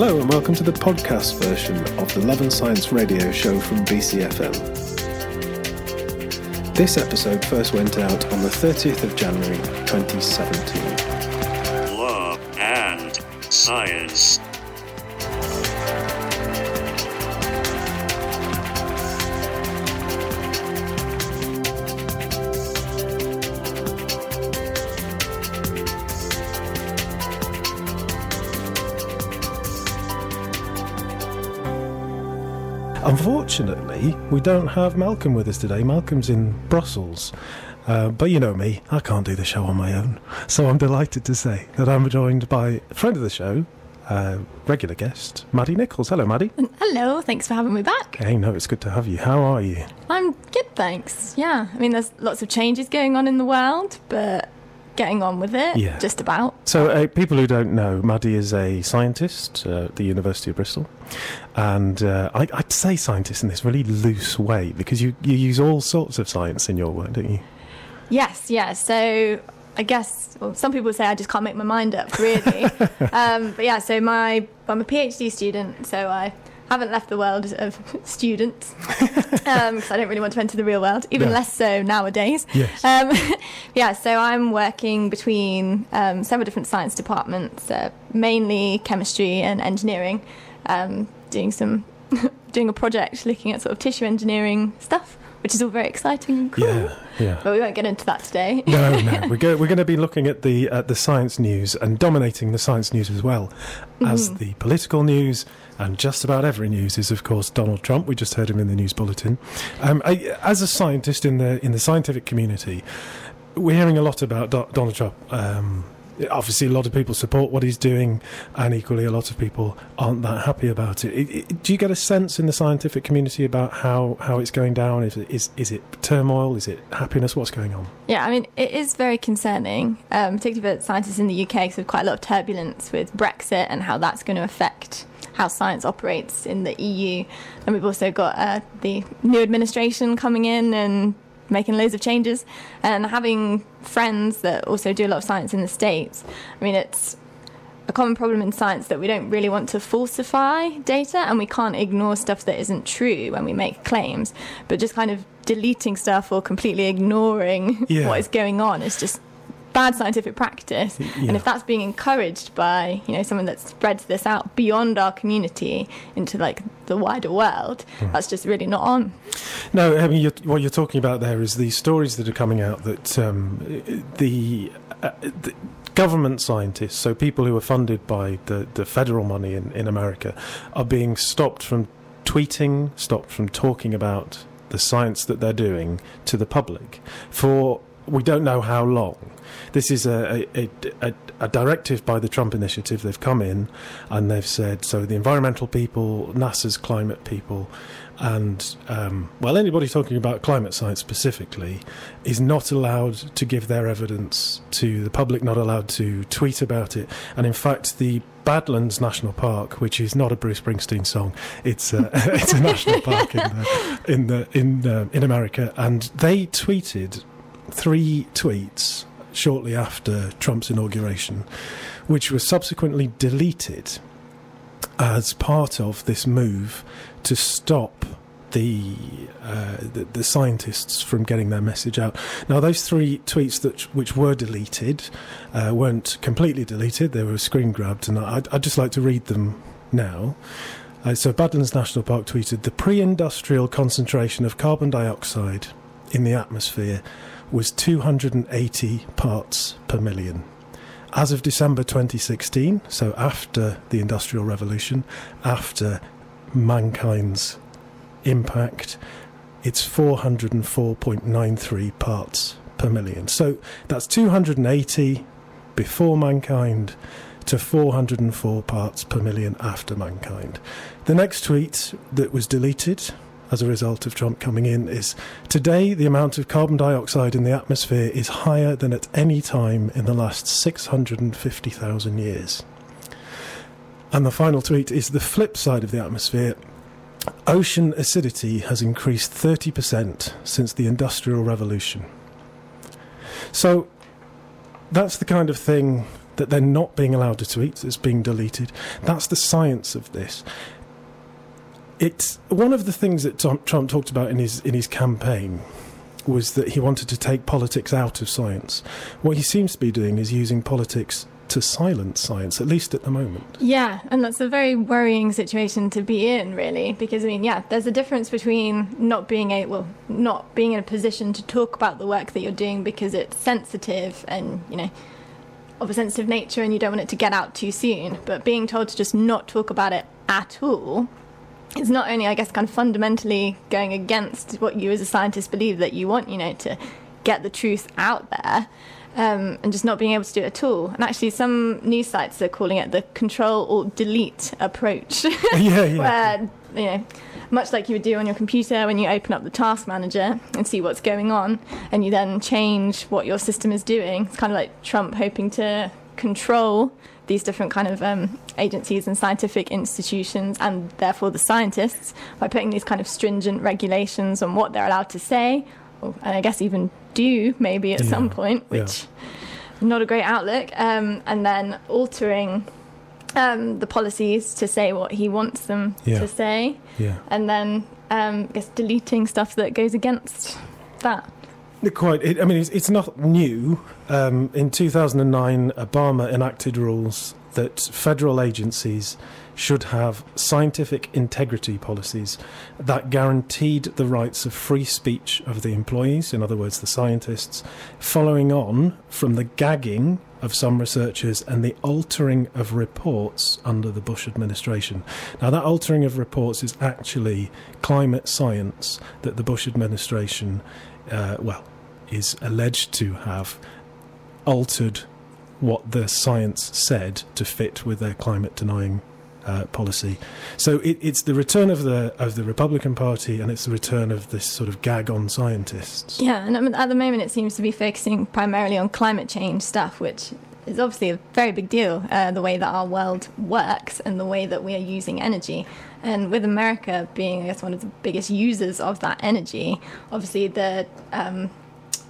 Hello, and welcome to the podcast version of the Love and Science radio show from BCFM. This episode first went out on the 30th of January 2017. Love and Science. Unfortunately, we don't have Malcolm with us today. Malcolm's in Brussels. Uh, but you know me, I can't do the show on my own. So I'm delighted to say that I'm joined by a friend of the show, uh, regular guest, Maddie Nichols. Hello, Maddie. Hello, thanks for having me back. Hey, no, it's good to have you. How are you? I'm good, thanks. Yeah, I mean, there's lots of changes going on in the world, but getting on with it, Yeah. just about. So, uh, people who don't know, Maddie is a scientist uh, at the University of Bristol. And uh, I, I'd say scientist in this really loose way because you, you use all sorts of science in your work, don't you? Yes, yeah. So I guess well, some people say I just can't make my mind up, really. um, but yeah, so my I'm a PhD student, so I haven't left the world of students because I don't really want to enter the real world, even No. less so nowadays. Yes. Um, yeah, so I'm working between um, several different science departments, uh, mainly chemistry and engineering, um, doing some doing a project looking at sort of tissue engineering stuff, which is all very exciting and cool. Yeah, yeah. But we won't get into that today. No, no. We're, go- we're going to be looking at the at the science news and dominating the science news as well as the political news. And just about every news is, of course, Donald Trump. We just heard him in the news bulletin. Um, I, as a scientist in the in the scientific community, we're hearing a lot about Do- Donald Trump. Um, obviously, a lot of people support what he's doing, and equally, a lot of people aren't that happy about it. It- it- do you get a sense in the scientific community about how, how it's going down? Is it, is, is it turmoil? Is it happiness? What's going on? Yeah, I mean, it is very concerning, um, particularly for scientists in the UK, because there's quite a lot of turbulence with Brexit and how that's going to affect how science operates in the EU. And we've also got uh, the new administration coming in and making loads of changes. And having friends that also do a lot of science in the States, I mean, it's a common problem in science that we don't really want to falsify data and we can't ignore stuff that isn't true when we make claims but just kind of deleting stuff or completely ignoring Yeah. what is going on is just bad scientific practice yeah. and if that's being encouraged by you know someone that spreads this out beyond our community into like the wider world Hmm. that's just really not on No, I mean you're, what you're talking about there is the stories that are coming out that um, the, uh, the government scientists, so people who are funded by the, the federal money in, in America, are being stopped from tweeting, stopped from talking about the science that they're doing to the public for we don't know how long. This is a, a, a, a directive by the Trump initiative. They've come in and they've said so the environmental people, NASA's climate people, and um, well, anybody talking about climate science specifically is not allowed to give their evidence to the public, not allowed to tweet about it. And in fact, the Badlands National Park, which is not a Bruce Springsteen song, it's a, it's a national park in the, in the, in uh, in America, and they tweeted three tweets shortly after Trump's inauguration, which was subsequently deleted as part of this move to stop the, uh, the the scientists from getting their message out. Now, those three tweets that which were deleted uh, weren't completely deleted; they were screen grabbed, and I'd, I'd just like to read them now. Uh, so, Badlands National Park tweeted: "The pre-industrial concentration of carbon dioxide in the atmosphere was 280 parts per million. As of December 2016, so after the Industrial Revolution, after mankind's impact, it's 404.93 parts per million. So that's 280 before mankind to 404 parts per million after mankind. The next tweet that was deleted as a result of Trump coming in is today the amount of carbon dioxide in the atmosphere is higher than at any time in the last 650,000 years. And the final tweet is the flip side of the atmosphere. Ocean acidity has increased 30% since the Industrial Revolution. So that's the kind of thing that they're not being allowed to tweet, it's being deleted. That's the science of this. It's one of the things that Tom, Trump talked about in his in his campaign was that he wanted to take politics out of science. What he seems to be doing is using politics to silence science, at least at the moment. Yeah, and that's a very worrying situation to be in, really, because I mean, yeah, there's a difference between not being able, well, not being in a position to talk about the work that you're doing because it's sensitive and you know of a sensitive nature and you don't want it to get out too soon, but being told to just not talk about it at all is not only, I guess, kind of fundamentally going against what you as a scientist believe that you want, you know, to get the truth out there. Um, and just not being able to do it at all. And actually, some news sites are calling it the control or delete approach. yeah, yeah. Where, you know, much like you would do on your computer when you open up the task manager and see what's going on, and you then change what your system is doing. It's kind of like Trump hoping to control these different kind of um, agencies and scientific institutions and therefore the scientists by putting these kind of stringent regulations on what they're allowed to say or, and I guess even do maybe at Yeah, some point yeah. which not a great outlook um, and then altering um, the policies to say what he wants them Yeah. to say Yeah. and then um, I guess deleting stuff that goes against that Quite. It, I mean, it's, it's not new. Um, in 2009, Obama enacted rules that federal agencies should have scientific integrity policies that guaranteed the rights of free speech of the employees, in other words, the scientists, following on from the gagging of some researchers and the altering of reports under the Bush administration. Now, that altering of reports is actually climate science that the Bush administration uh, well, is alleged to have altered what the science said to fit with their climate denying uh, policy. So it, it's the return of the of the Republican Party, and it's the return of this sort of gag on scientists. Yeah, and at the moment it seems to be focusing primarily on climate change stuff, which is obviously a very big deal, uh, the way that our world works and the way that we are using energy. And with America being, I guess, one of the biggest users of that energy, obviously the um,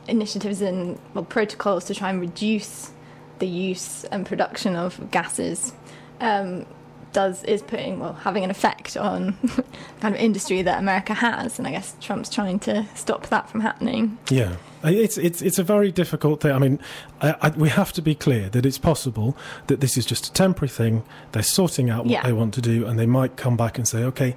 initiatives and well, protocols to try and reduce the use and production of gases um, does is putting well having an effect on the kind of industry that America has, and I guess Trump's trying to stop that from happening. Yeah, it's it's it's a very difficult thing. I mean, I, I, we have to be clear that it's possible that this is just a temporary thing. They're sorting out what Yeah. they want to do, and they might come back and say, "Okay,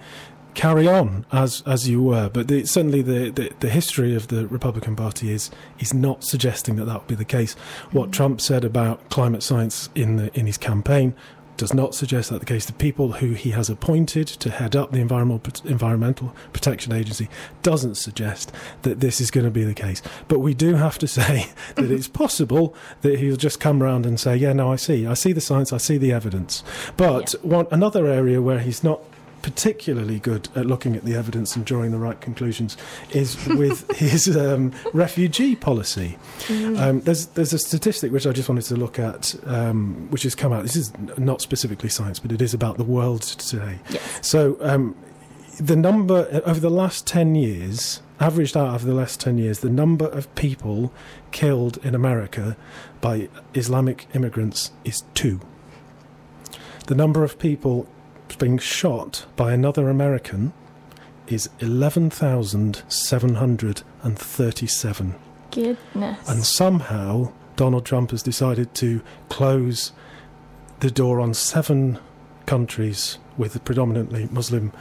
carry on as as you were." But the, certainly, the, the the history of the Republican Party is is not suggesting that that would be the case. What mm. Trump said about climate science in the in his campaign does not suggest that the case. The people who he has appointed to head up the environmental environmental protection agency doesn't suggest that this is going to be the case. But we do have to say that it's possible that he'll just come around and say, "Yeah, no, I see, I see the science, I see the evidence." But one another area where he's not particularly good at looking at the evidence and drawing the right conclusions is with his um, refugee policy. Um, there's there's a statistic which I just wanted to look at, um, which has come out. This is not specifically science, but it is about the world today. Yes. So um, the number over the last ten years, averaged out over the last ten years, the number of people killed in America by Islamic immigrants is two. The number of people being shot by another American is 11,737. Goodness. And somehow Donald Trump has decided to close the door on seven countries with predominantly Muslim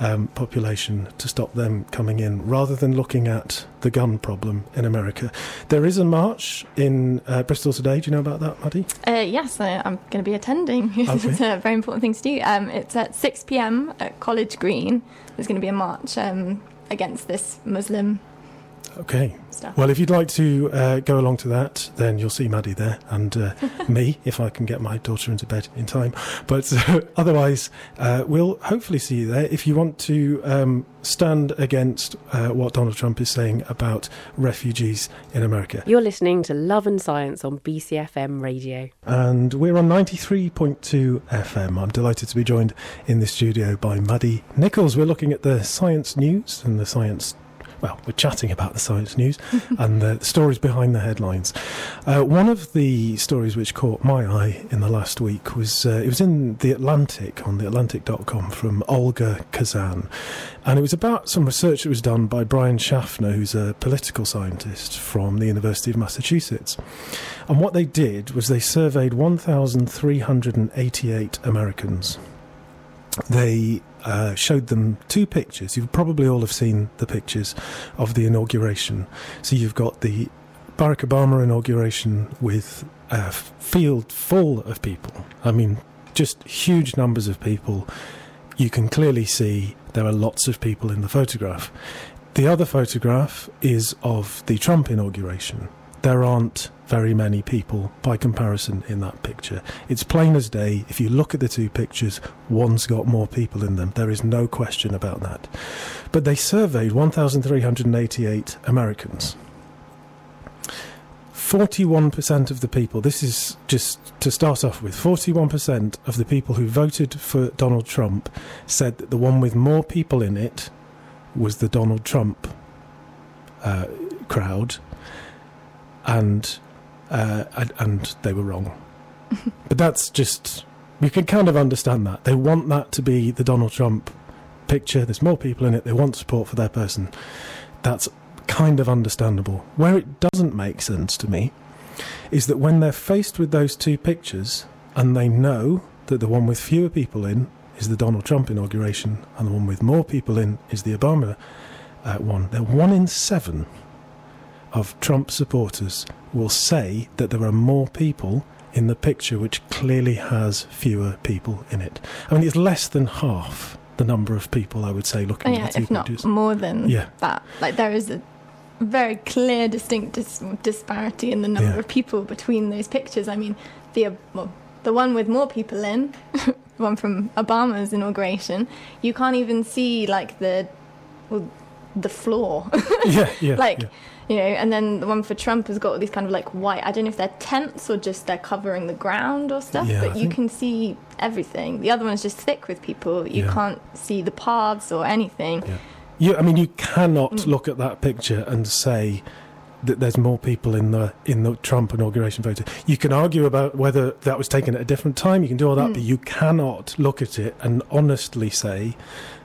um, population to stop them coming in, rather than looking at the gun problem in America. There is a march in uh, Bristol today. Do you know about that, Maddie? Uh, yes, I, I'm going to be attending. it's a very important thing to do. Um, it's at 6 p.m. at College Green. There's going to be a march um, against this Muslim Okay. stuff. Well, if you'd like to uh, go along to that, then you'll see Maddie there and uh, me if I can get my daughter into bed in time. But uh, otherwise, uh, we'll hopefully see you there. If you want to um, stand against uh, what Donald Trump is saying about refugees in America. You're listening to Love and Science on BCFM Radio. And we're on 93.2 FM. I'm delighted to be joined in the studio by Maddie Nichols. We're looking at the science news and the science well, we're chatting about the science news and the, stories behind the headlines. Uh, one of the stories which caught my eye in the last week was uh, it was in the Atlantic on the Atlantic.com from Olga Khazan, and it was about some research that was done by Brian Schaffner, who's a political scientist from the University of Massachusetts. And what they did was they surveyed 1,388 Americans. They uh, showed them two pictures. You probably all have seen the pictures of the inauguration. So you've got the Barack Obama inauguration with a field full of people. I mean, just huge numbers of people. You can clearly see there are lots of people in the photograph. The other photograph is of the Trump inauguration. There aren't very many people by comparison in that picture. It's plain as day. If you look at the two pictures, one's got more people in them. There is no question about that. But they surveyed 1,388 Americans. 41% of the people, this is just to start off with, 41% of the people who voted for Donald Trump said that the one with more people in it was the Donald Trump uh, crowd. And uh, and, and they were wrong. but that's just you can kind of understand that they want that to be the Donald Trump picture. There's more people in it. They want support for their person. That's kind of understandable. Where it doesn't make sense to me is that when they're faced with those two pictures and they know that the one with fewer people in is the Donald Trump inauguration and the one with more people in is the Obama uh, one, they're one in seven of Trump supporters will say that there are more people in the picture which clearly has fewer people in it. I mean, it's less than half the number of people I would say looking oh, yeah, at the if not pictures. more than Yeah. that. Like there is a very clear, distinct dis- disparity in the number Yeah. of people between those pictures. I mean, the well, the one with more people in, the one from Obama's inauguration, you can't even see like the well, the floor. yeah, yeah, like yeah. You know and then the one for trump has got all these kind of like white i don't know if they're tents or just they're covering the ground or stuff Yeah, but I you think- can see everything the other one's just thick with people you Yeah. can't see the paths or anything Yeah. You, I mean, you cannot Mm. look at that picture and say that there's more people in the in the Trump inauguration photo. You can argue about whether that was taken at a different time. You can do all that, Mm. but you cannot look at it and honestly say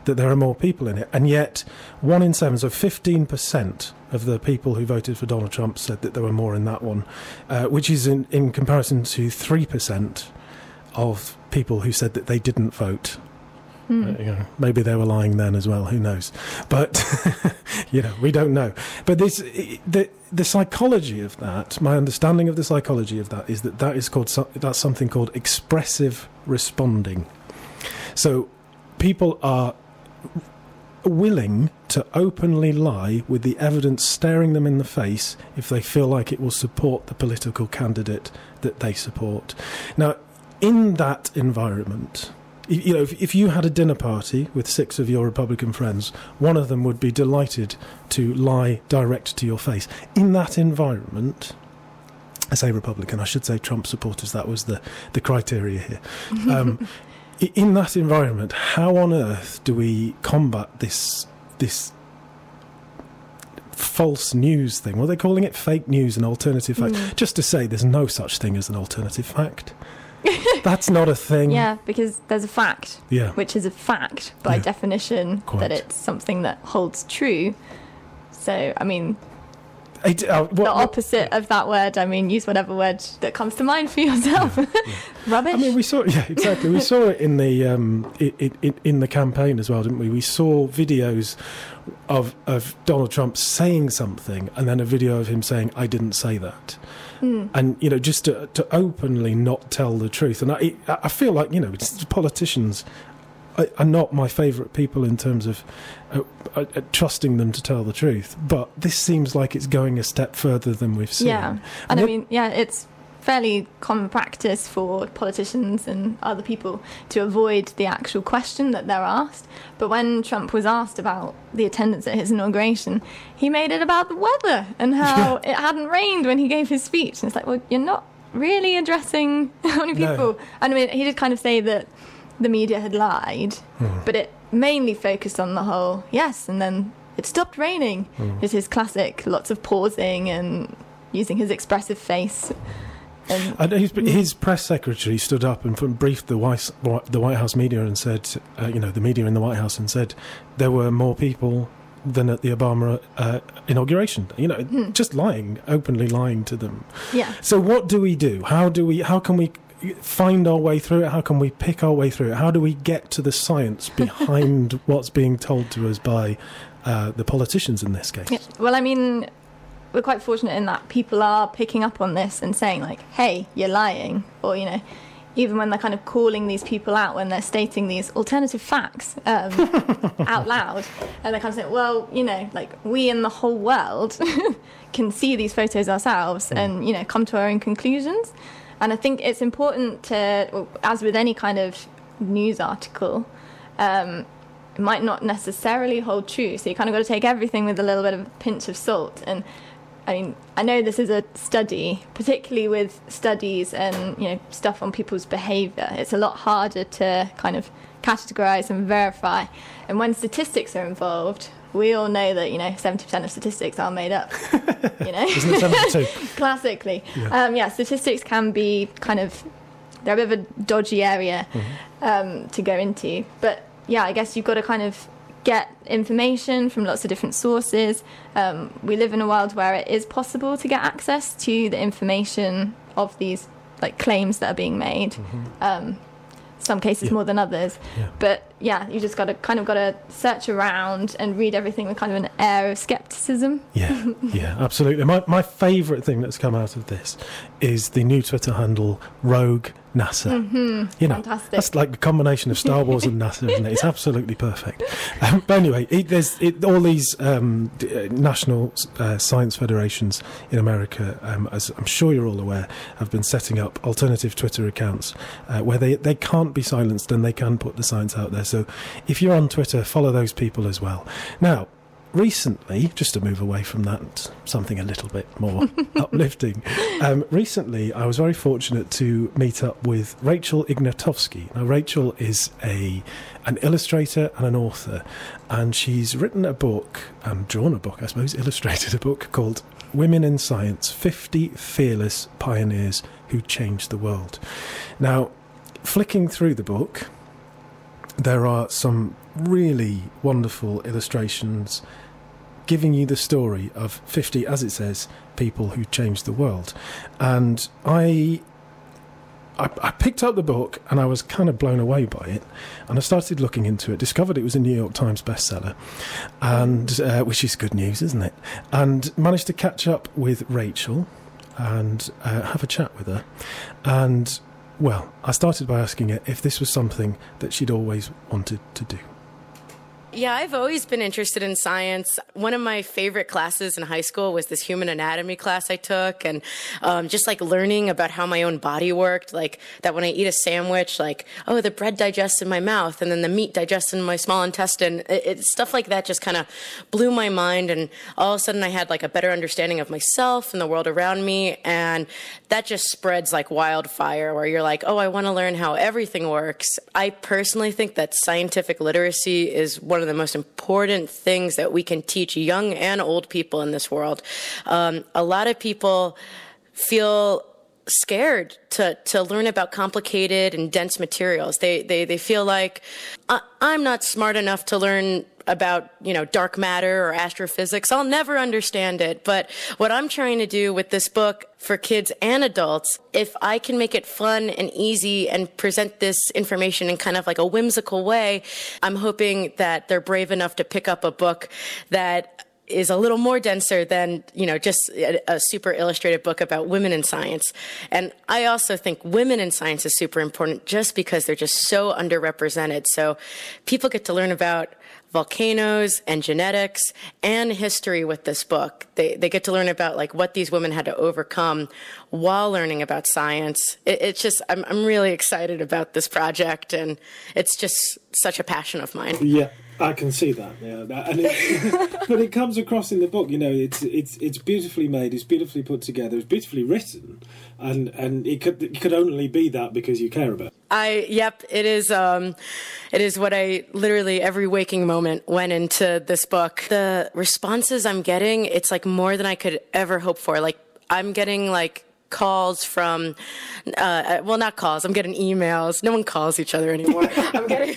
that there are more people in it. And yet, one in seven, so fifteen percent of the people who voted for Donald Trump said that there were more in that one, uh, which is in, in comparison to three percent of people who said that they didn't vote. Uh, you know, maybe they were lying then as well. Who knows? But you know, we don't know. But this, the the psychology of that, my understanding of the psychology of that is that that is called that's something called expressive responding. So people are willing to openly lie with the evidence staring them in the face if they feel like it will support the political candidate that they support. Now, in that environment, you know, if, if you had a dinner party with six of your Republican friends, one of them would be delighted to lie direct to your face. In that environment, I say Republican, I should say Trump supporters, that was the, the criteria here. Um, in that environment, how on earth do we combat this this false news thing? What are they calling it? Fake news and alternative fact. Mm. Just to say, there's no such thing as an alternative fact. That's not a thing. yeah because there's a fact Yeah. which is a fact by Yeah. definition Quite. that it's something that holds true so i mean It- uh, what- the what- opposite of that word i mean use whatever word that comes to mind for yourself rubbish I mean, we saw yeah, exactly. We saw it in the um, in, in, in the campaign as well, didn't we? We saw videos of of Donald Trump saying something, and then a video of him saying, "I didn't say that," Mm. and you know, just to to openly not tell the truth. And I I feel like you know, it's, politicians are not my favourite people in terms of uh, uh, trusting them to tell the truth. But this seems like it's going a step further than we've seen. Yeah, and And I mean, yeah, it's fairly common practice for politicians and other people to avoid the actual question that they're asked. But when Trump was asked about the attendance at his inauguration, he made it about the weather and how it hadn't rained when he gave his speech. And it's like, well, you're not really addressing how many No. people. And I mean, he did kind of say that the media had lied, Hmm. but it mainly focused on the whole yes, and then it stopped raining. Is his classic, lots of pausing and using his expressive face. And And his, his press secretary stood up and briefed the White, the White House media and said, uh, you know, the media in the White House and said there were more people than at the Obama uh, inauguration. You know, just lying, openly lying to them. yeah, So what do we do? How do we? How can we find our way through it? How can we pick our way through it? How do we get to the science behind what's being told to us by uh, the politicians in this case? Yeah. Well, I mean, we're quite fortunate in that people are picking up on this and saying, like, hey, you're lying. Or, you know, even when they're kind of calling these people out when they're stating these alternative facts um, out loud. And they're kind of saying, well, you know, like, we in the whole world can see these photos ourselves and, you know, come to our own conclusions. And I think it's important to, as with any kind of news article, um, it might not necessarily hold true. So you kind of got to take everything with a little bit of a pinch of salt. And I mean, I know this is a study, particularly with studies and you know stuff on people's behaviour. It's a lot harder to kind of categorize and verify. And when statistics are involved, we all know that you know 70% of statistics are made up. you know, Isn't it 72? classically. Yeah. Um, yeah, statistics can be kind of they're a bit of a dodgy area um, to go into. But yeah, I guess you've got to kind of get information from lots of different sources. Um, we live in a world where it is possible to get access to the information of these like claims that are being made. Um, some cases Yeah. more than others, Yeah. but yeah, you just got to kind of got to search around and read everything with kind of an air of skepticism. Yeah, yeah, absolutely. My my favourite thing that's come out of this is the new Twitter handle Rogue NASA. You know, Fantastic. that's like a combination of Star Wars and NASA, isn't it? It's absolutely perfect. Um, but anyway, it, there's it, all these um, d- uh, national uh, science federations in America, um, as I'm sure you're all aware, have been setting up alternative Twitter accounts uh, where they they can't be silenced and they can put the science out there. So if you're on Twitter, follow those people as well. Now recently, just to move away from that, something a little bit more uplifting. Um, recently, I was very fortunate to meet up with Rachel Ignotofsky. Now, Rachel is a an illustrator and an author, and she's written a book and drawn a book, I suppose, illustrated a book called Women in Science 50 Fearless Pioneers Who Changed the World. Now, flicking through the book, there are some really wonderful illustrations giving you the story of 50, as it says, people who changed the world. And I. I, I picked up the book and I was kind of blown away by it, and I started looking into it. Discovered it was a New York Times bestseller, and uh, which is good news, isn't it? And managed to catch up with Rachel and uh, have a chat with her. And well, I started by asking her if this was something that she'd always wanted to do. Yeah, I've always been interested in science. One of my favorite classes in high school was this human anatomy class I took, and um, just like learning about how my own body worked. Like that when I eat a sandwich, like, oh, the bread digests in my mouth, and then the meat digests in my small intestine. It, it, stuff like that just kind of blew my mind, and all of a sudden I had like a better understanding of myself and the world around me, and that just spreads like wildfire where you're like, oh, I want to learn how everything works. I personally think that scientific literacy is one of the most important things that we can teach young and old people in this world. Um, a lot of people feel scared to to learn about complicated and dense materials. They they they feel like I'm not smart enough to learn about you know dark matter or astrophysics. I'll never understand it. But what I'm trying to do with this book for kids and adults, if I can make it fun and easy and present this information in kind of like a whimsical way, I'm hoping that they're brave enough to pick up a book that is a little more denser than you know just a, a, super illustrated book about women in science and i also think women in science is super important just because they're just so underrepresented so people get to learn about volcanoes and genetics and history with this book. They, they get to learn about like what these women had to overcome while learning about science. It, it's just I'm, I'm really excited about this project and it's just such a passion of mine. Yeah I can see that, yeah. That, and it, but it comes across in the book. You know, it's it's it's beautifully made. It's beautifully put together. It's beautifully written, and and it could it could only be that because you care about. It. I yep, it is um it is what I literally every waking moment went into this book. The responses I'm getting, it's like more than I could ever hope for. Like I'm getting like calls from, uh, well, not calls. I'm getting emails. No one calls each other anymore. I'm getting,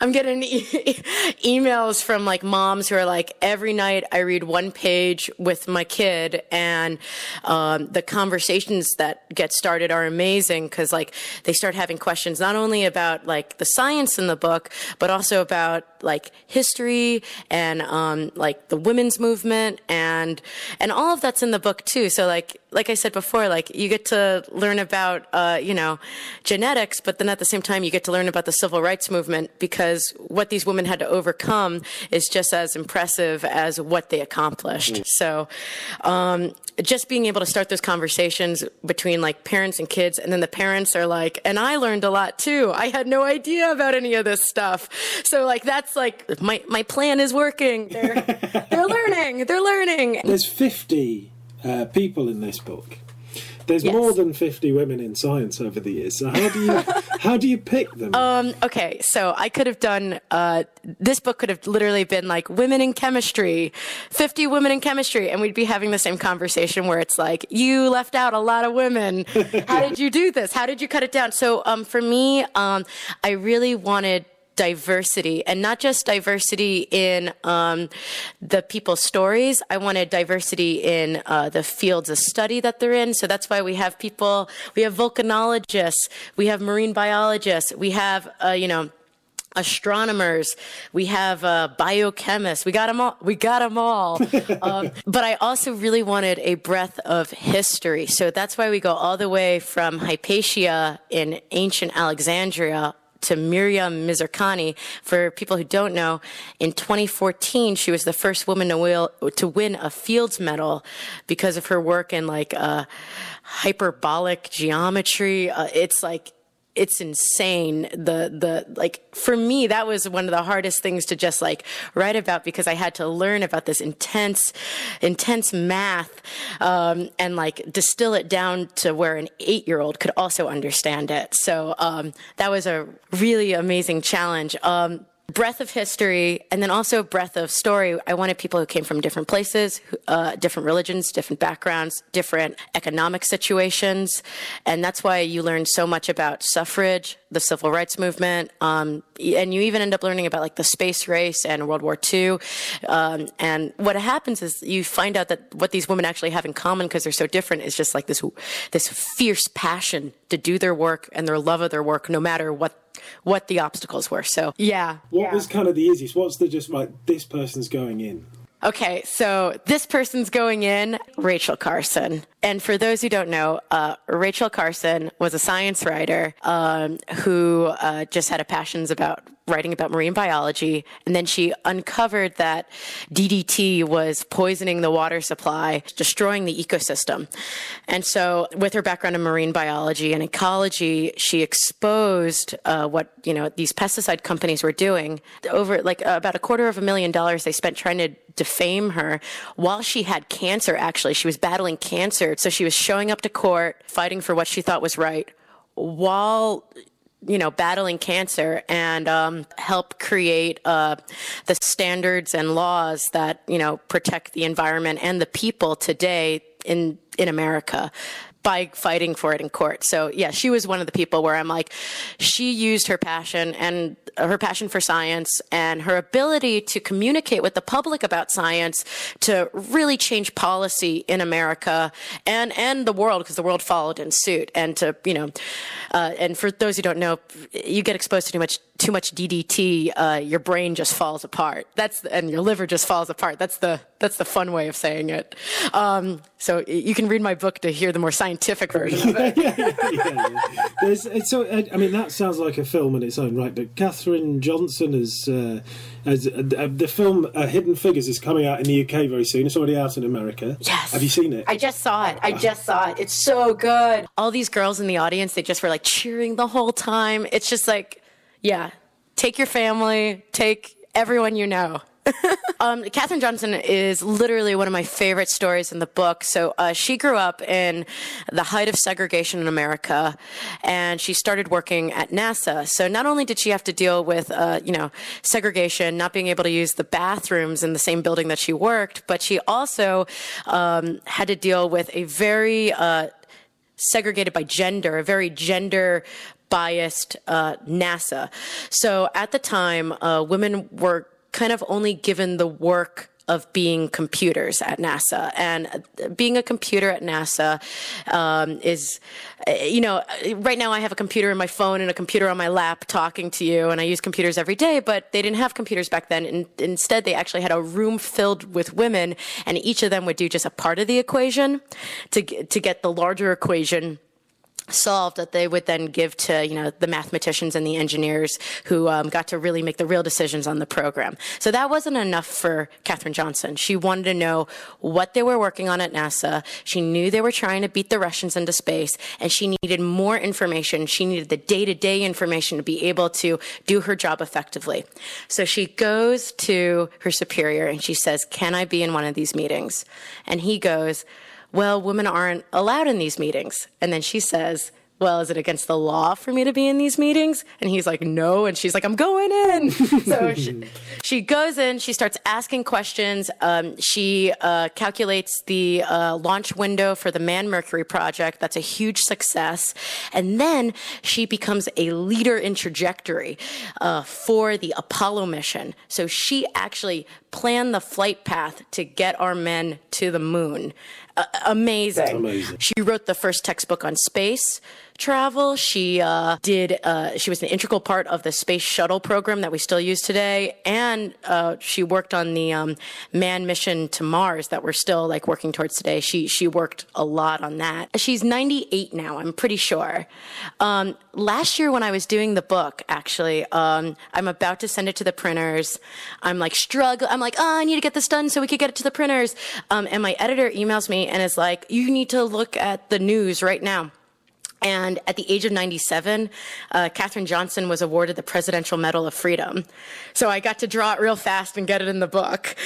I'm getting e- emails from like moms who are like, every night I read one page with my kid, and um, the conversations that get started are amazing because like they start having questions not only about like the science in the book, but also about like history and um, like the women's movement and and all of that's in the book too. So like like I said before, like you get to learn about uh, you know genetics, but then at the same time you get to learn about the civil rights movement because what these women had to overcome is just as impressive as what they accomplished. Mm. So um, just being able to start those conversations between like parents and kids, and then the parents are like, and I learned a lot too. I had no idea about any of this stuff. So like that's like my my plan is working. They're they're learning. They're learning. There's 50 uh, people in this book. There's yes. more than 50 women in science over the years. So how do you how do you pick them? Um, okay, so I could have done uh, this book could have literally been like women in chemistry, 50 women in chemistry and we'd be having the same conversation where it's like you left out a lot of women. How did you do this? How did you cut it down? So um, for me, um, I really wanted diversity and not just diversity in um, the people's stories. I wanted diversity in uh, the fields of study that they're in. So that's why we have people, we have volcanologists, we have marine biologists, we have, uh, you know, astronomers, we have uh, biochemists. We got them all. We got them all. um, but I also really wanted a breadth of history, so that's why we go all the way from Hypatia in ancient Alexandria to Maryam Mirzakhani. For people who don't know, in 2014, she was the first woman to, to win a Fields Medal because of her work in like uh, hyperbolic geometry. Uh, it's like it's insane. The the like for me that was one of the hardest things to just like write about because I had to learn about this intense intense math um, and like distill it down to where an eight year old could also understand it. So um, that was a really amazing challenge. Um, breadth of history and then also breadth of story. I wanted people who came from different places, uh, different religions, different backgrounds, different economic situations. And that's why you learn so much about suffrage, the civil rights movement, um, and you even end up learning about like the space race and World War II. Um, and what happens is you find out that what these women actually have in common because they're so different is just like this, this fierce passion to do their work and their love of their work, no matter what what the obstacles were. So yeah. What yeah. was kind of the easiest? What's the just like this person's going in? Okay, so this person's going in, Rachel Carson. And for those who don't know, uh, Rachel Carson was a science writer um, who uh, just had a passions about writing about marine biology. And then she uncovered that DDT was poisoning the water supply, destroying the ecosystem. And so, with her background in marine biology and ecology, she exposed uh, what you know these pesticide companies were doing. Over like uh, about a quarter of a million dollars they spent trying to defame her while she had cancer. Actually, she was battling cancer, so she was showing up to court, fighting for what she thought was right, while you know, battling cancer and um, help create uh, the standards and laws that you know protect the environment and the people today in in America by fighting for it in court. So yeah, she was one of the people where I'm like, she used her passion and her passion for science and her ability to communicate with the public about science to really change policy in America and and the world because the world followed in suit. And to you know, uh, and for those who don't know, you get exposed to too much too much DDT, uh, your brain just falls apart. That's and your liver just falls apart. That's the that's the fun way of saying it. Um, so you can read my book to hear the more scientific version of it. yeah, yeah, yeah. So I mean, that sounds like a film in its own right. But Katherine Johnson is. Uh, as, uh, the film uh, Hidden Figures is coming out in the UK very soon. It's already out in America. Yes. Have you seen it? I just saw it. I just saw it. It's so good. All these girls in the audience, they just were like cheering the whole time. It's just like yeah, take your family, take everyone you know. um, Katherine Johnson is literally one of my favorite stories in the book. So uh, she grew up in the height of segregation in America, and she started working at NASA. So not only did she have to deal with, uh, you know, segregation, not being able to use the bathrooms in the same building that she worked, but she also um, had to deal with a very uh, segregated by gender, a very gender biased uh, NASA. So at the time, uh, women were kind of only given the work of being computers at NASA. And being a computer at NASA um, is, you know, right now I have a computer in my phone and a computer on my lap talking to you, and I use computers every day, but they didn't have computers back then. Instead, they actually had a room filled with women, and each of them would do just a part of the equation to, to get the larger equation solved that they would then give to you know the mathematicians and the engineers who um, got to really make the real decisions on the program. So that wasn't enough for katherine johnson. She wanted to know what they were working on at nasa. She knew they were trying to beat the russians into space and she needed more information. She needed the day-to-day information to be able to do her job effectively. So she goes to her superior and she says can i be in one of these meetings? And he goes well, women aren't allowed in these meetings. And then she says, well, is it against the law for me to be in these meetings? And he's like, no. And she's like, I'm going in. so she, she, goes in, she starts asking questions. Um, she uh, calculates the uh, launch window for the Man Mercury project. That's a huge success. And then she becomes a leader in trajectory uh, for the Apollo mission. So she actually planned the flight path to get our men to the moon. Amazing. amazing. She wrote the first textbook on space travel. She uh, did. Uh, she was an integral part of the space shuttle program that we still use today, and uh, she worked on the um, manned mission to Mars that we're still like working towards today. She she worked a lot on that. She's 98 now. I'm pretty sure. Um, last year when I was doing the book, actually, um, I'm about to send it to the printers. I'm like struggle. I'm like, oh, I need to get this done so we could get it to the printers. Um, and my editor emails me and is like, you need to look at the news right now. And at the age of 97, uh, Katherine Johnson was awarded the Presidential Medal of Freedom. So I got to draw it real fast and get it in the book.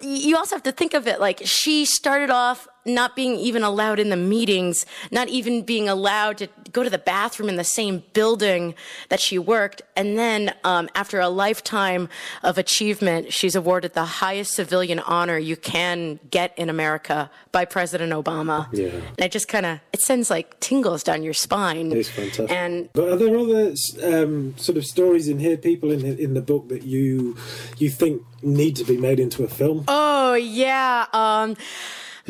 You also have to think of it like she started off not being even allowed in the meetings, not even being allowed to go to the bathroom in the same building that she worked. And then, um, after a lifetime of achievement, she's awarded the highest civilian honor you can get in America by President Obama. Yeah. And it just kind of it sends like tingles down your spine. It's fantastic. And but are there other um, sort of stories in here, people in in the book that you you think need to be made into a film? oh yeah. Um,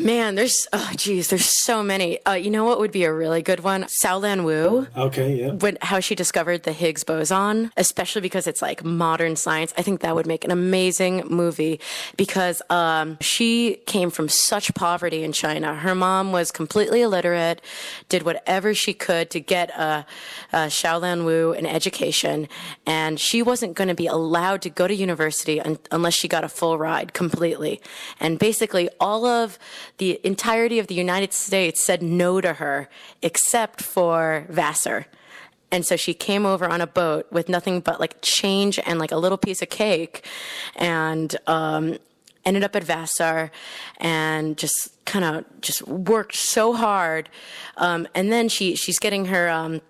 Man, there's oh geez, there's so many. Uh, you know what would be a really good one? Sau Lan Wu. Okay, yeah. When, how she discovered the Higgs boson, especially because it's like modern science. I think that would make an amazing movie because um, she came from such poverty in China. Her mom was completely illiterate, did whatever she could to get uh, uh, Sau Lan Wu an education, and she wasn't going to be allowed to go to university un- unless she got a full ride completely. And basically, all of the entirety of the United States said no to her except for Vassar. And so she came over on a boat with nothing but like change and like a little piece of cake and um, ended up at Vassar and just kind of just worked so hard. Um, and then she, she's getting her um,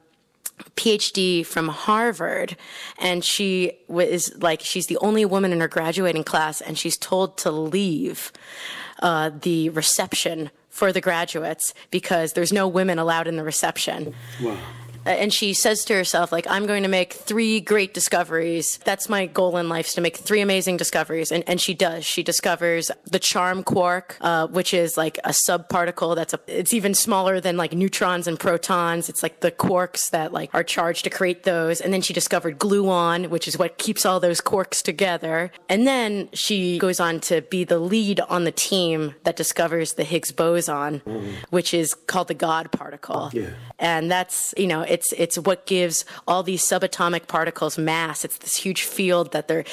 PhD from Harvard, and she was like, she's the only woman in her graduating class, and she's told to leave uh, the reception for the graduates because there's no women allowed in the reception. Wow. Uh, and she says to herself like i'm going to make three great discoveries. That's my goal in life is to make three amazing discoveries. And, and she does. She discovers the charm quark uh, which is like a subparticle that's a, it's even smaller than like neutrons and protons. It's like the quarks that like are charged to create those. And then she discovered gluon which is what keeps all those quarks together. And then she goes on to be the lead on the team that discovers the higgs boson which is called the god particle. Yeah. and that's you know it's it's what gives all these subatomic particles mass it's this huge field that they're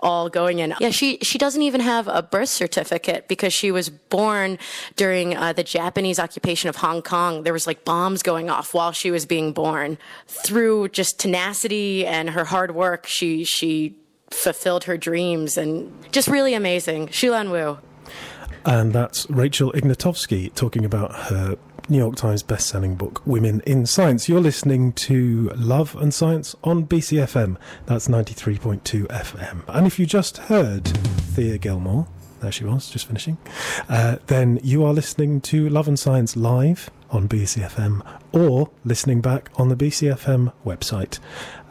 all going in yeah she she doesn't even have a birth certificate because she was born during uh, the japanese occupation of hong kong there was like bombs going off while she was being born through just tenacity and her hard work she she fulfilled her dreams and just really amazing. Sau Lan Wu. And that's Rachel Ignotofsky talking about her New York Times best-selling book Women in Science. You're listening to Love and Science on BCFM. That's 93.2 FM. And if you just heard Thea Gilmore, there she was, just finishing, uh, then you are listening to Love and Science live on BCFM or listening back on the BCFM website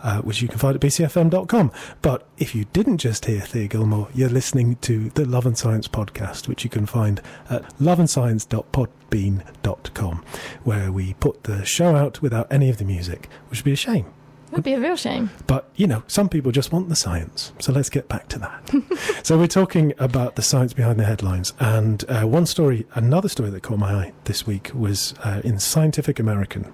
uh, which you can find at bcfm.com. But if you didn't just hear Thea Gilmore, you're listening to the Love and Science podcast, which you can find at loveandscience.podbean.com, where we put the show out without any of the music, which would be a shame. Would be a real shame. But, you know, some people just want the science. So let's get back to that. so we're talking about the science behind the headlines. And uh, one story, another story that caught my eye this week was uh, in Scientific American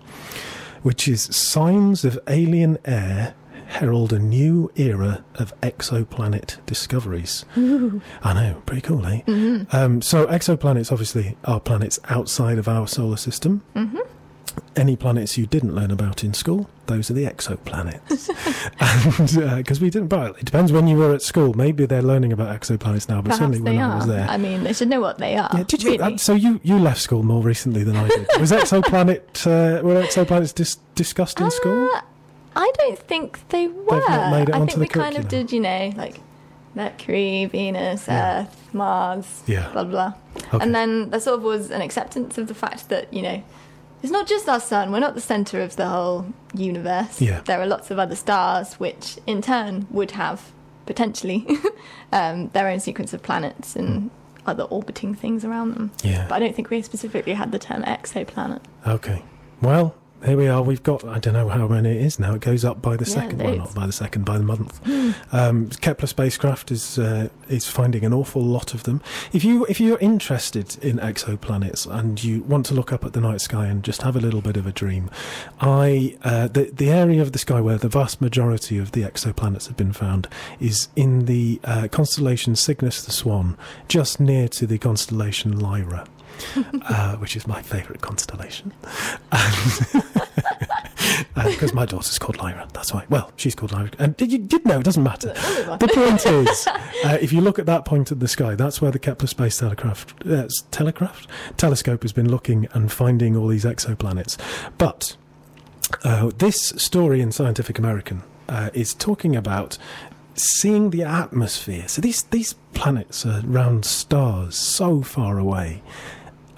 which is signs of alien air herald a new era of exoplanet discoveries. Ooh. I know, pretty cool, eh? Mm-hmm. Um, so, exoplanets obviously are planets outside of our solar system. Mm-hmm any planets you didn't learn about in school, those are the exoplanets. and because uh, we didn't, but it depends when you were at school. Maybe they're learning about exoplanets now, but Perhaps certainly when are. I was there. I mean, they should know what they are. Yeah, did you? Really. Uh, so you you left school more recently than I did. Was exoplanet uh, were exoplanets dis- discussed in school? Uh, I don't think they were. not made it I think we kind of did, you know, like Mercury, Venus, Yeah. Earth, Mars, Yeah. blah blah. Okay. And then there sort of was an acceptance of the fact that you know. It's not just our sun. We're not the center of the whole universe. Yeah. There are lots of other stars, which in turn would have potentially um, their own sequence of planets and other orbiting things around them. Yeah. But I don't think we specifically had the term exoplanet. Okay. Well, here we are. We've got, I don't know how many it is now. It goes up by the Yeah, second. Well, not by the second, by the month. um, Kepler spacecraft is uh, is finding an awful lot of them. If you if you're interested in exoplanets and you want to look up at the night sky and just have a little bit of a dream, I uh, the the area of the sky where the vast majority of the exoplanets have been found is in the uh, constellation Cygnus the Swan, just near to the constellation Lyra. uh, which is my favourite constellation. Because my daughter's called Lyra, that's why. Well, she's called Lyra. And did you did know? It doesn't matter. The point is, uh, if you look at that point in the sky, that's where the Kepler Space Telegraph, uh, Telegraph telescope has been looking and finding all these exoplanets. But uh, this story in Scientific American uh, is talking about seeing the atmosphere. So these these planets are round stars so far away.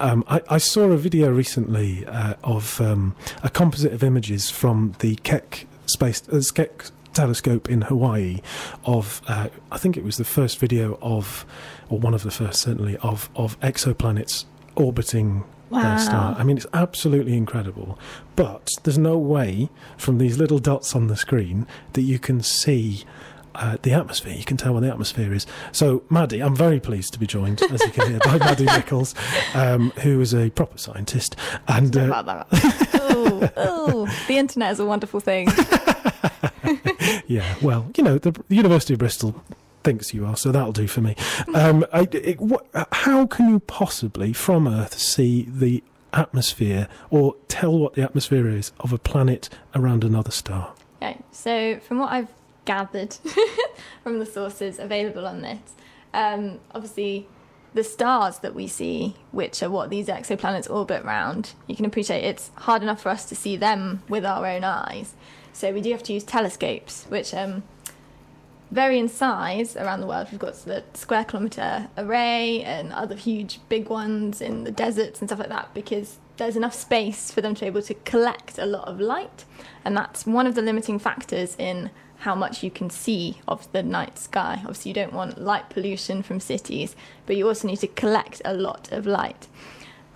Um, I, I saw a video recently uh, of um, a composite of images from the Keck space uh, Keck telescope in Hawaii. Of uh, I think it was the first video of, or one of the first certainly of of exoplanets orbiting Wow. their star. I mean, it's absolutely incredible. But there's no way from these little dots on the screen that you can see uh, the atmosphere. You can tell what the atmosphere is. So, Maddie, I'm very pleased to be joined, as you can hear, by Maddie Nichols, um, who is a proper scientist. And uh, about that. oh, oh, the internet is a wonderful thing. yeah, well, you know, the, the University of Bristol thinks you are, so that'll do for me. Um, I, it, what, how can you possibly, from Earth, see the atmosphere or tell what the atmosphere is of a planet around another star? Okay, so from what I've gathered from the sources available on this, um, obviously the stars that we see, which are what these exoplanets orbit around, you can appreciate it's hard enough for us to see them with our own eyes. So we do have to use telescopes, which um, vary in size around the world. We've got the square kilometre array and other huge big ones in the deserts and stuff like that because there's enough space for them to be able to collect a lot of light. And that's one of the limiting factors in how much you can see of the night sky. Obviously, you don't want light pollution from cities, but you also need to collect a lot of light.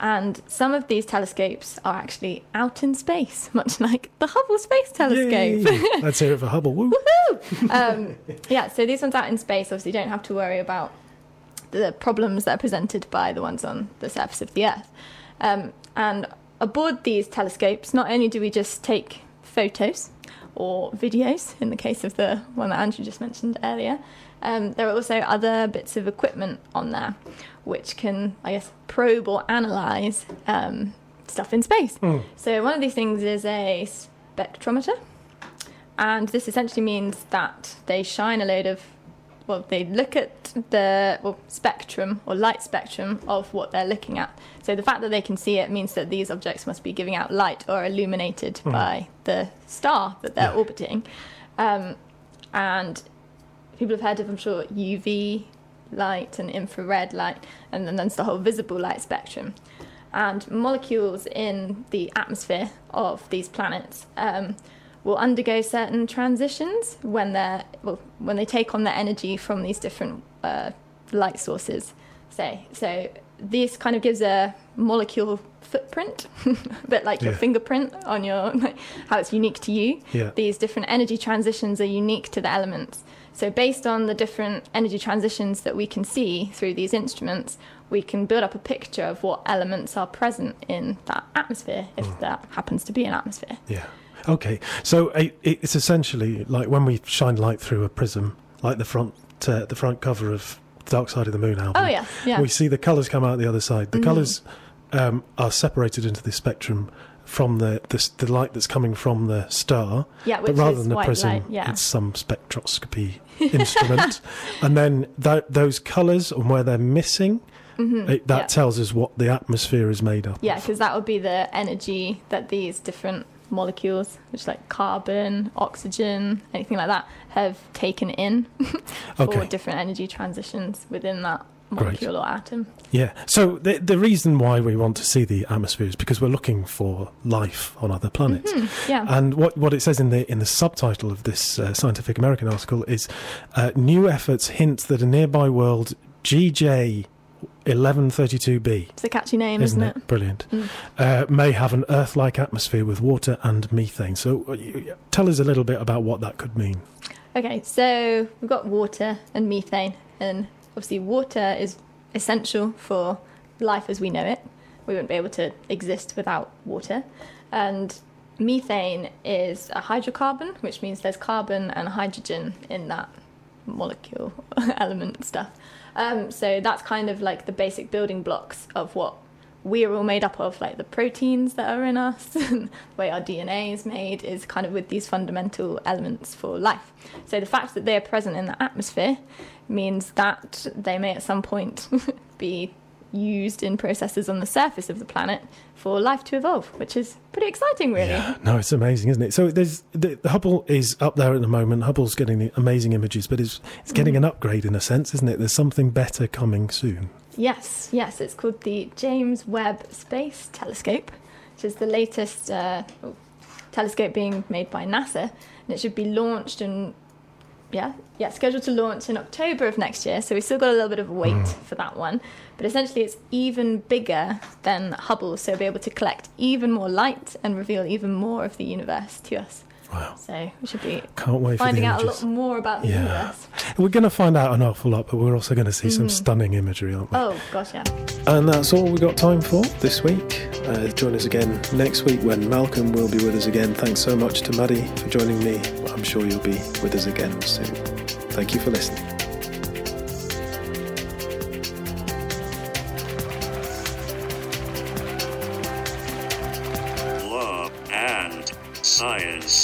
And some of these telescopes are actually out in space, much like the Hubble Space Telescope. Yay! Let's hear it for Hubble. Woo. um, yeah, so these ones out in space, obviously, don't have to worry about the problems that are presented by the ones on the surface of the Earth. Um, and aboard these telescopes, not only do we just take photos or videos, in the case of the one that Andrew just mentioned earlier, um, there are also other bits of equipment on there which can, I guess, probe or analyze um, stuff in space. So one of these things is a spectrometer. And this essentially means that they shine a load of well, they look at the well, spectrum or light spectrum of what they're looking at. So the fact that they can see it means that these objects must be giving out light or illuminated by the star that they're Yeah. orbiting. Um, and people have heard of, I'm sure, UV light and infrared light, and then there's the whole visible light spectrum. And molecules in the atmosphere of these planets um, will undergo certain transitions when they're well, when they take on their energy from these different uh, light sources. Say so, this kind of gives a molecule footprint, a bit like your Yeah. fingerprint on your how it's unique to you Yeah. these different energy transitions are unique to the elements. So, based on the different energy transitions that we can see through these instruments, we can build up a picture of what elements are present in that atmosphere, if Mm. that happens to be an atmosphere. Yeah. Okay. So it's essentially like when we shine light through a prism, like the front uh, the front cover of Dark Side of the Moon album. Oh, yeah, yeah. We see the colours come out the other side. The Mhm. colours um, are separated into the spectrum from the, the the light that's coming from the star. Yeah, but which rather is than a prism, light, yeah. it's some spectroscopy instrument. And then tho- those colours and where they're missing, it, that Mm-hmm. yeah. tells us what the atmosphere is made of. Yeah, because that would be the energy that these different molecules, which like carbon, oxygen, anything like that, have taken in for Okay. different energy transitions within that Great. molecule or atom. Yeah. So the the reason why we want to see the atmosphere is because we're looking for life on other planets. Yeah. And what what it says in the in the subtitle of this uh, Scientific American article is uh, new efforts hint that a nearby world GJ 1132b it's a catchy name, isn't isn't, it? Brilliant. Mm. Uh, may have an Earth-like atmosphere with water and methane. So, uh, tell us a little bit about what that could mean. Okay, so we've got water and methane, and obviously, water is essential for life as we know it. We wouldn't be able to exist without water. And methane is a hydrocarbon, which means there's carbon and hydrogen in that molecule element stuff. Um, so that's kind of like the basic building blocks of what we're all made up of, like the proteins that are in us, and the way our DNA is made is kind of with these fundamental elements for life. So the fact that they are present in the atmosphere means that they may at some point be used in processes on the surface of the planet for life to evolve, which is pretty exciting, really. Yeah, no, it's amazing, isn't it? So there's the, the Hubble is up there at the moment. Hubble's getting the amazing images, but it's it's getting Mm. an upgrade in a sense, isn't it? There's something better coming soon. Yes, yes, it's called the James Webb Space Telescope, which is the latest uh, telescope being made by NASA, and it should be launched in yeah, yeah, scheduled to launch in October of next year. So we've still got a little bit of a wait for that one. But essentially, it's even bigger than Hubble, so it'll be able to collect even more light and reveal even more of the universe to us. Wow, So we should be can't wait finding out a lot more about the Yeah. universe. We're going to find out an awful lot, but we're also going to see some stunning imagery, aren't we? Oh gosh, yeah. And that's all we've got time for this week. Uh, join us again next week when Malcolm will be with us again. Thanks so much to Maddie for joining me. I'm sure you'll be with us again soon. Thank you for listening. Love and Science.